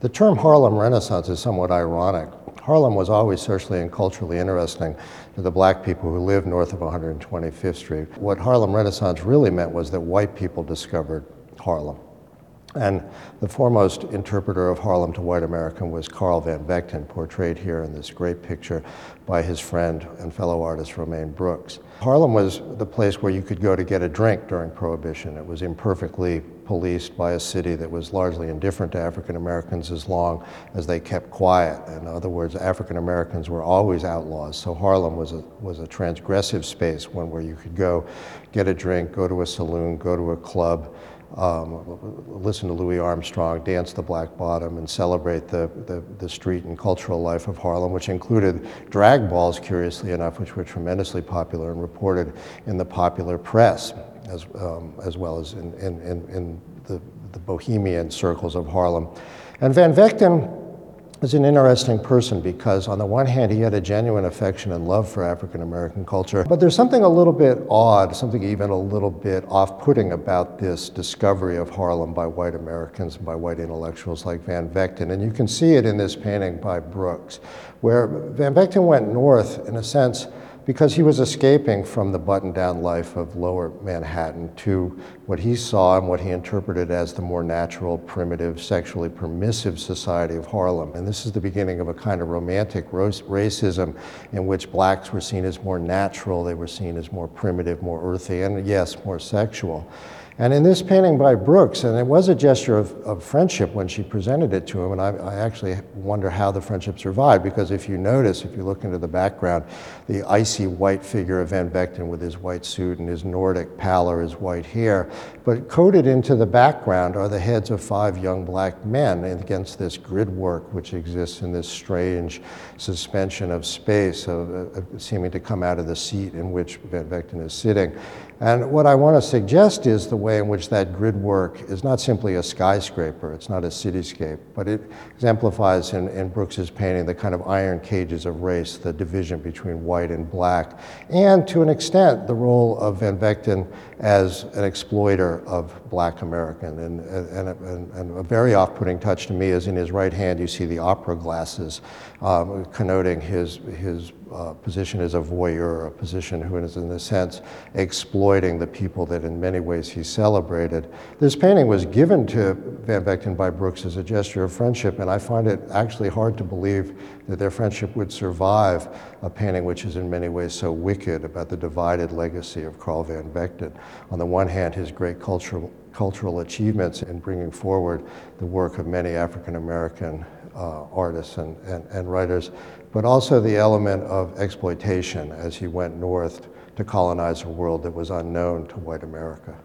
The term Harlem Renaissance is somewhat ironic. Harlem was always socially and culturally interesting to the black people who lived north of 125th Street. What Harlem Renaissance really meant was that white people discovered Harlem. And the foremost interpreter of Harlem to white American was Carl Van Vechten, portrayed here in this great picture by his friend and fellow artist Romaine Brooks. Harlem was the place where you could go to get a drink during Prohibition. It was imperfectly policed by a city that was largely indifferent to African Americans as long as they kept quiet. In other words, African Americans were always outlaws. So Harlem was a, was a transgressive space, one where you could go get a drink, go to a saloon, go to a club, um, listen to Louis Armstrong, dance the Black Bottom, and celebrate the, the, the, street and cultural life of Harlem, which included drag balls, curiously enough, which were tremendously popular and reported in the popular press, as, um, as well as in, in, in, in the, the bohemian circles of Harlem. And Van Vechten is an interesting person because, on the one hand, he had a genuine affection and love for African American culture, but there's something a little bit odd, something even a little bit off putting about this discovery of Harlem by white Americans and by white intellectuals like Van Vechten. And you can see it in this painting by Brooks, where Van Vechten went north, in a sense, because he was escaping from the button down life of lower Manhattan to what he saw and what he interpreted as the more natural, primitive, sexually permissive society of Harlem. And this is the beginning of a kind of romantic racism in which blacks were seen as more natural, they were seen as more primitive, more earthy, and yes, more sexual. And in this painting by Brooks, and it was a gesture of, of friendship when she presented it to him, and I, I, actually wonder how the friendship survived, because if you notice, if you look into the background, the icy white figure of Van Vechten with his white suit and his Nordic pallor, his white hair, but coated into the background are the heads of five young black men against this grid work which exists in this strange suspension of space, of, seeming to come out of the seat in which Van Vechten is sitting. And what I want to suggest is the way in which that grid work is not simply a skyscraper, it's not a cityscape, but it exemplifies in, in Brooks's painting the kind of iron cages of race, the division between white and black, and to an extent, the role of Van Vechten as an exploiter of black American. And, and, and, and a very off putting touch to me is in his right hand, you see the opera glasses um, connoting his, his position as a voyeur, a position who is, in a sense, exploiting the people that in many ways he celebrated. This painting was given to Van Vechten by Brooks as a gesture of friendship, and I find it actually hard to believe that their friendship would survive a painting which is in many ways so wicked about the divided legacy of Carl Van Vechten. On the one hand, his great cultural, cultural achievements in bringing forward the work of many African American uh, artists and, and, and writers, but also the element of exploitation as he went north to colonize a world that was unknown to white America.